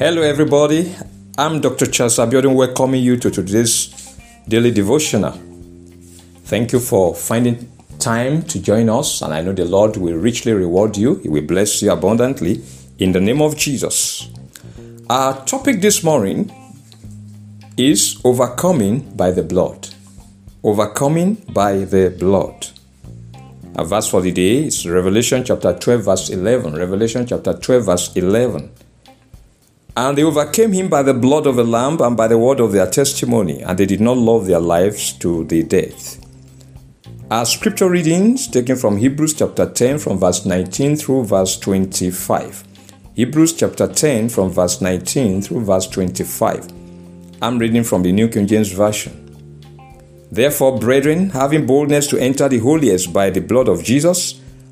Hello, everybody. I'm Dr. Charles Abiodun welcoming you to today's daily devotional. Thank you for finding time to join us, and I know the Lord will richly reward you. He will bless you abundantly in the name of Jesus. Our topic this morning is overcoming by the blood. Overcoming by the blood. Our verse for the day is Revelation chapter 12, verse 11. Revelation chapter 12, verse 11. And they overcame him by the blood of the Lamb and by the word of their testimony, and they did not love their lives to the death. Our scripture readings taken from Hebrews chapter 10 from verse 19 through verse 25. Hebrews chapter 10 from verse 19 through verse 25. I'm reading from the New King James Version. Therefore, brethren, having boldness to enter the holiest by the blood of Jesus,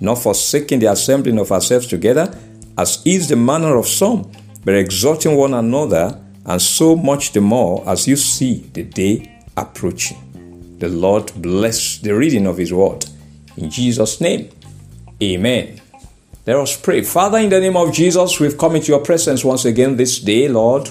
not forsaking the assembling of ourselves together, as is the manner of some, but exhorting one another, and so much the more as you see the day approaching. The Lord bless the reading of His word. In Jesus' name, Amen. Let us pray. Father, in the name of Jesus, we've come into your presence once again this day, Lord.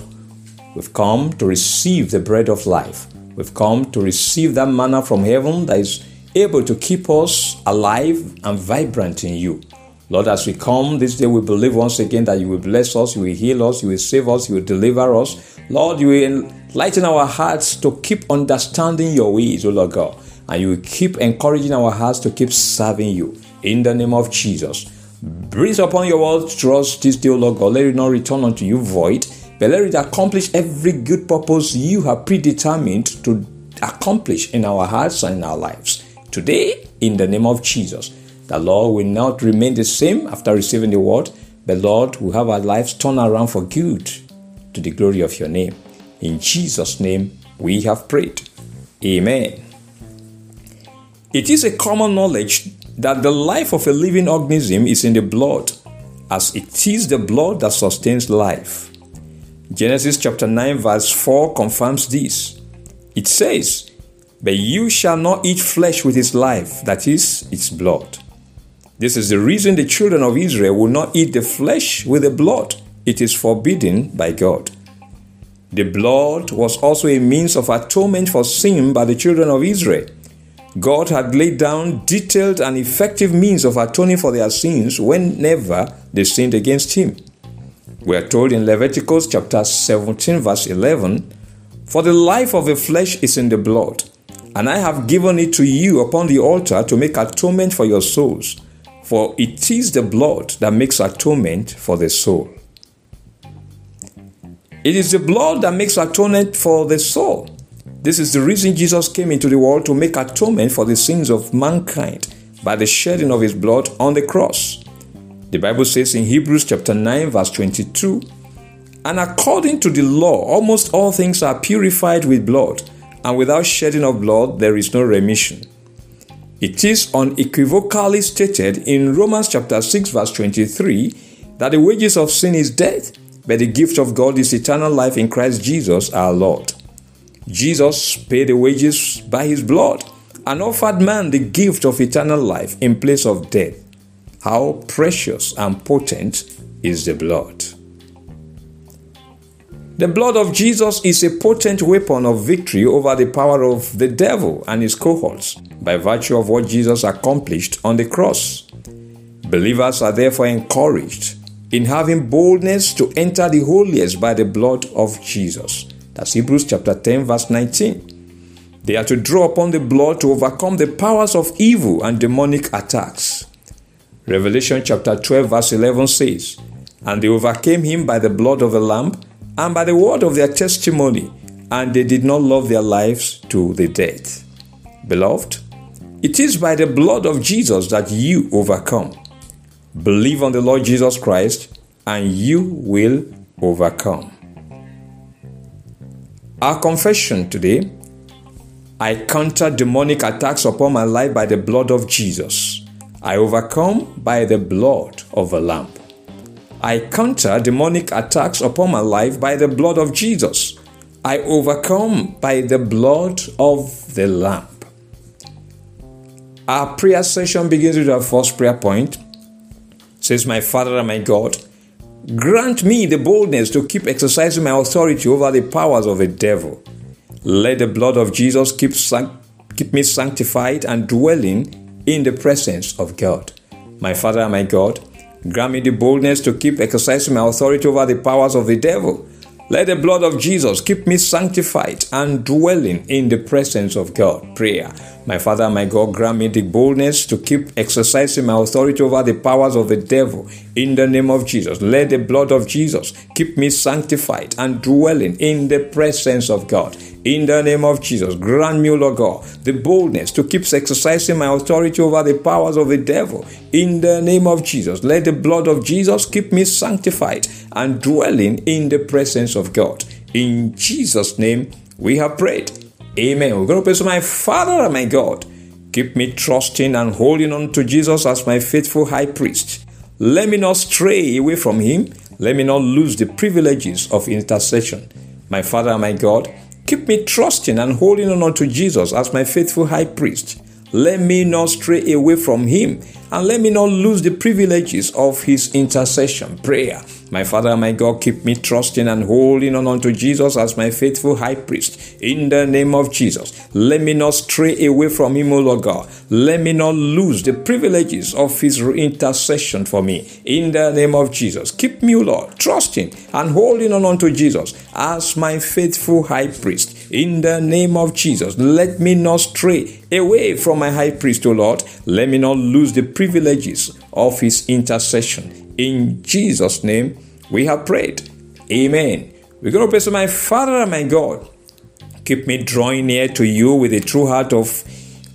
We've come to receive the bread of life. We've come to receive that manna from heaven that is able to keep us alive and vibrant in you. Lord, as we come this day, we believe once again that you will bless us, you will heal us, you will save us, you will deliver us. Lord, you will enlighten our hearts to keep understanding your ways, O Lord God. And you will keep encouraging our hearts to keep serving you. In the name of Jesus. Breathe upon your word to us this day, O Lord God. Let it not return unto you void, but let it accomplish every good purpose you have predetermined to accomplish in our hearts and in our lives. Today, in the name of Jesus, the Lord will not remain the same after receiving the word, but Lord will have our lives turned around for good to the glory of your name. In Jesus' name, we have prayed. Amen. It is a common knowledge that the life of a living organism is in the blood, as it is the blood that sustains life. Genesis chapter 9, verse 4 confirms this. It says, But you shall not eat flesh with its life, that is, its blood. This is the reason the children of Israel will not eat the flesh with the blood. It is forbidden by God. The blood was also a means of atonement for sin by the children of Israel. God had laid down detailed and effective means of atoning for their sins whenever they sinned against Him. We are told in Leviticus chapter 17, verse 11 For the life of the flesh is in the blood, and I have given it to you upon the altar to make atonement for your souls, for it is the blood that makes atonement for the soul. It is the blood that makes atonement for the soul. This is the reason Jesus came into the world to make atonement for the sins of mankind by the shedding of his blood on the cross. The Bible says in Hebrews chapter 9 verse 22, and according to the law, almost all things are purified with blood, and without shedding of blood there is no remission. It is unequivocally stated in Romans chapter 6 verse 23 that the wages of sin is death, but the gift of God is eternal life in Christ Jesus our Lord. Jesus paid the wages by his blood and offered man the gift of eternal life in place of death. How precious and potent is the blood! The blood of Jesus is a potent weapon of victory over the power of the devil and his cohorts by virtue of what Jesus accomplished on the cross. Believers are therefore encouraged in having boldness to enter the holiest by the blood of Jesus. That's Hebrews chapter 10, verse 19. They are to draw upon the blood to overcome the powers of evil and demonic attacks. Revelation chapter 12, verse 11 says, And they overcame him by the blood of the Lamb and by the word of their testimony, and they did not love their lives to the death. Beloved, it is by the blood of Jesus that you overcome. Believe on the Lord Jesus Christ, and you will overcome. Our confession today I counter demonic attacks upon my life by the blood of Jesus. I overcome by the blood of a lamb. I counter demonic attacks upon my life by the blood of Jesus. I overcome by the blood of the Lamb. Our prayer session begins with our first prayer point. It says, My Father and my God, grant me the boldness to keep exercising my authority over the powers of the devil. Let the blood of Jesus keep, keep me sanctified and dwelling in the presence of God. My Father and my God, grant me the boldness to keep exercising my authority over the powers of the devil. Let the blood of Jesus keep me sanctified and dwelling in the presence of God. Prayer. My Father, my God, grant me the boldness to keep exercising my authority over the powers of the devil in the name of Jesus. Let the blood of Jesus keep me sanctified and dwelling in the presence of God. In the name of Jesus, grant me, Lord God, the boldness to keep exercising my authority over the powers of the devil. In the name of Jesus, let the blood of Jesus keep me sanctified and dwelling in the presence of God. In Jesus' name, we have prayed. Amen. We're going to pray to my Father and my God. Keep me trusting and holding on to Jesus as my faithful high priest. Let me not stray away from him. Let me not lose the privileges of intercession. My Father and my God, keep me trusting and holding on to Jesus as my faithful high priest. Let me not stray away from him and let me not lose the privileges of his intercession, prayer. My Father my God, keep me trusting and holding on unto Jesus as my faithful high priest. In the name of Jesus, let me not stray away from him, O Lord God. Let me not lose the privileges of his intercession for me. In the name of Jesus, keep me, O Lord, trusting and holding on unto Jesus as my faithful high priest. In the name of Jesus, let me not stray away from my high priest, O Lord. Let me not lose the privileges of his intercession. In Jesus' name, we have prayed. Amen. We're going to pray to my Father and my God. Keep me drawing near to you with a true heart of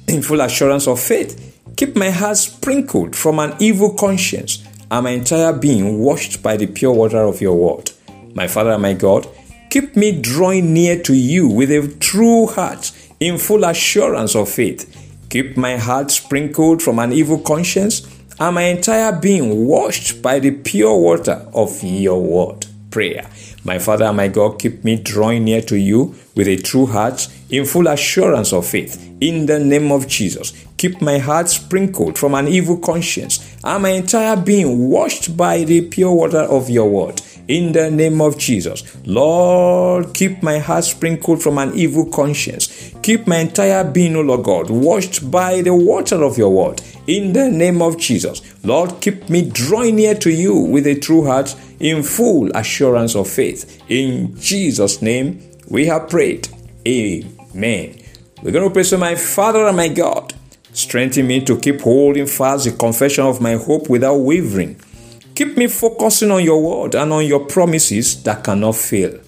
in full assurance of faith. Keep my heart sprinkled from an evil conscience and my entire being washed by the pure water of your word. My Father and my God, keep me drawing near to you with a true heart in full assurance of faith. Keep my heart sprinkled from an evil conscience and my entire being washed by the pure water of your word. Prayer. My Father and my God, keep me drawing near to you with a true heart in full assurance of faith. In the name of Jesus, keep my heart sprinkled from an evil conscience and my entire being washed by the pure water of your word in the name of Jesus. Lord, keep my heart sprinkled from an evil conscience. Keep my entire being, O Lord God, washed by the water of your word in the name of Jesus. Lord, keep me drawing near to you with a true heart in full assurance of faith. In Jesus' name, we have prayed. Amen. We're going to pray to my Father and my God. Strengthen me to keep holding fast the confession of my hope without wavering. Keep me focusing on your word and on your promises that cannot fail.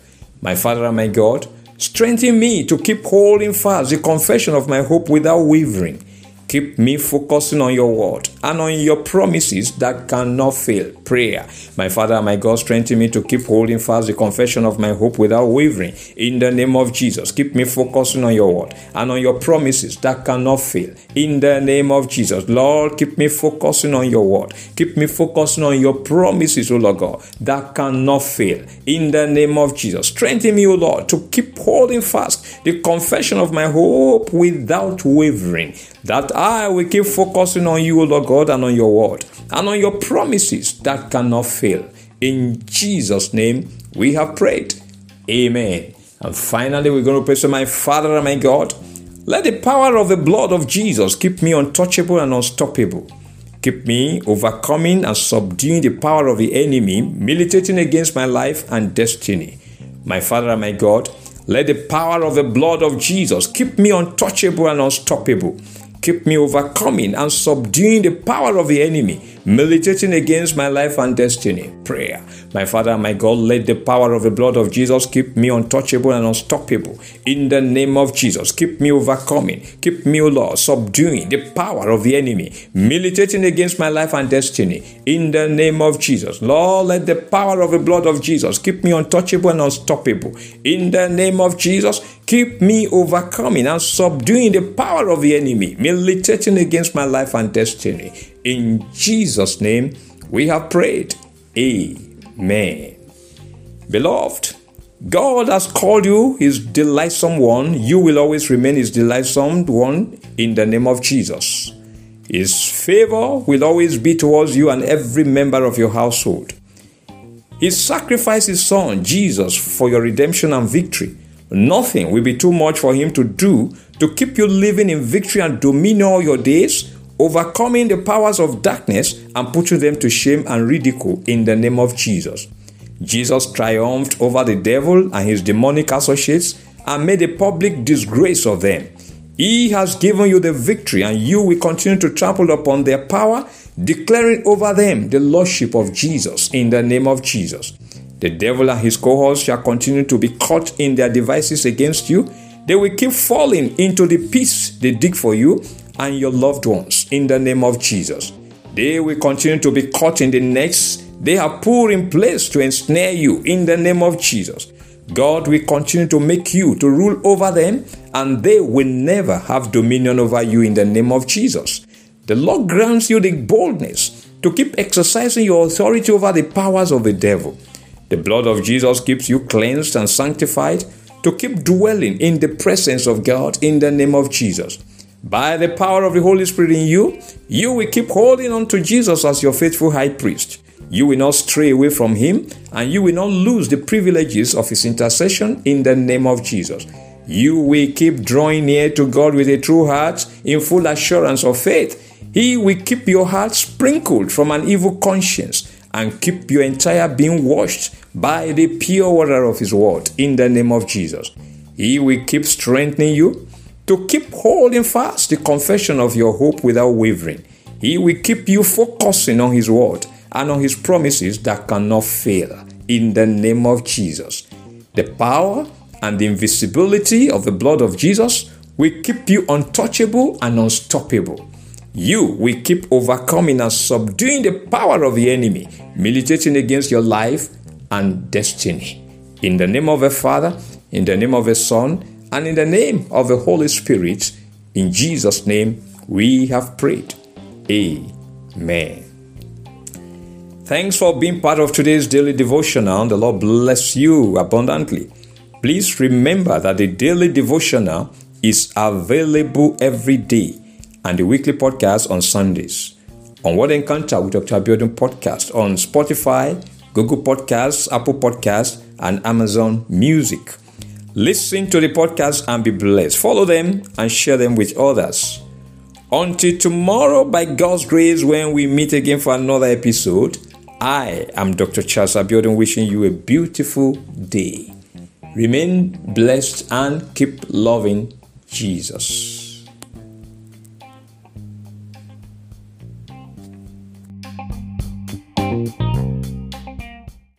My Father and my God, strengthen me to keep holding fast the confession of my hope without wavering. Keep me focusing on your word and on your promises that cannot fail. Prayer. My Father, my God, strengthen me to keep holding fast the confession of my hope without wavering. In the name of Jesus, keep me focusing on your word and on your promises that cannot fail. In the name of Jesus, Lord, keep me focusing on your word. Keep me focusing on your promises, O Lord God, that cannot fail. In the name of Jesus, strengthen me, O Lord, to keep holding fast the confession of my hope without wavering that I will keep focusing on you, O Lord God, and on your word, and on your promises that cannot fail. In Jesus' name, we have prayed. Amen. And finally, we're going to pray to my Father and my God. Let the power of the blood of Jesus keep me untouchable and unstoppable. Keep me overcoming and subduing the power of the enemy, militating against my life and destiny. My Father and my God, let the power of the blood of Jesus keep me untouchable and unstoppable. Keep me overcoming and subduing the power of the enemy, militating against my life and destiny. Prayer. My Father, my God, let the power of the blood of Jesus keep me untouchable and unstoppable. In the name of Jesus, keep me overcoming. Keep me, O Lord, subduing the power of the enemy, militating against my life and destiny. In the name of Jesus. Lord, let the power of the blood of Jesus keep me untouchable and unstoppable. In the name of Jesus, keep me overcoming and subduing the power of the enemy, militating against my life and destiny. In Jesus' name, we have prayed. Amen. Beloved, God has called you His delightsome one. You will always remain His delightsome one in the name of Jesus. His favor will always be towards you and every member of your household. He sacrificed His Son, Jesus, for your redemption and victory. Nothing will be too much for Him to do to keep you living in victory and dominion all your days, overcoming the powers of darkness and putting them to shame and ridicule in the name of Jesus. Jesus triumphed over the devil and his demonic associates and made a public disgrace of them. He has given you the victory, and you will continue to trample upon their power, declaring over them the lordship of Jesus in the name of Jesus. The devil and his cohorts shall continue to be caught in their devices against you. They will keep falling into the pits they dig for you and your loved ones in the name of Jesus. They will continue to be caught in the nets they have put in place to ensnare you in the name of Jesus. God will continue to make you to rule over them, and they will never have dominion over you in the name of Jesus. The Lord grants you the boldness to keep exercising your authority over the powers of the devil. The blood of Jesus keeps you cleansed and sanctified to keep dwelling in the presence of God in the name of Jesus. By the power of the Holy Spirit in you, you will keep holding on to Jesus as your faithful high priest. You will not stray away from him, and you will not lose the privileges of his intercession in the name of Jesus. You will keep drawing near to God with a true heart in full assurance of faith. He will keep your heart sprinkled from an evil conscience and keep your entire being washed by the pure water of His word in the name of Jesus. He will keep strengthening you to keep holding fast the confession of your hope without wavering. He will keep you focusing on His word and on his promises that cannot fail. In the name of Jesus. The power and the invisibility of the blood of Jesus will keep you untouchable and unstoppable. You will keep overcoming and subduing the power of the enemy, militating against your life and destiny. In the name of the Father, in the name of the Son, and in the name of the Holy Spirit, in Jesus' name we have prayed. Amen. Thanks for being part of today's daily devotional. The Lord bless you abundantly. Please remember that the daily devotional is available every day and the weekly podcast on Sundays. On Word Encounter with Dr. Abiodun podcast on Spotify, Google Podcasts, Apple Podcasts, and Amazon Music. Listen to the podcast and be blessed. Follow them and share them with others. Until tomorrow, by God's grace, when we meet again for another episode, I am Dr. Charles Abiodun wishing you a beautiful day. Remain blessed and keep loving Jesus.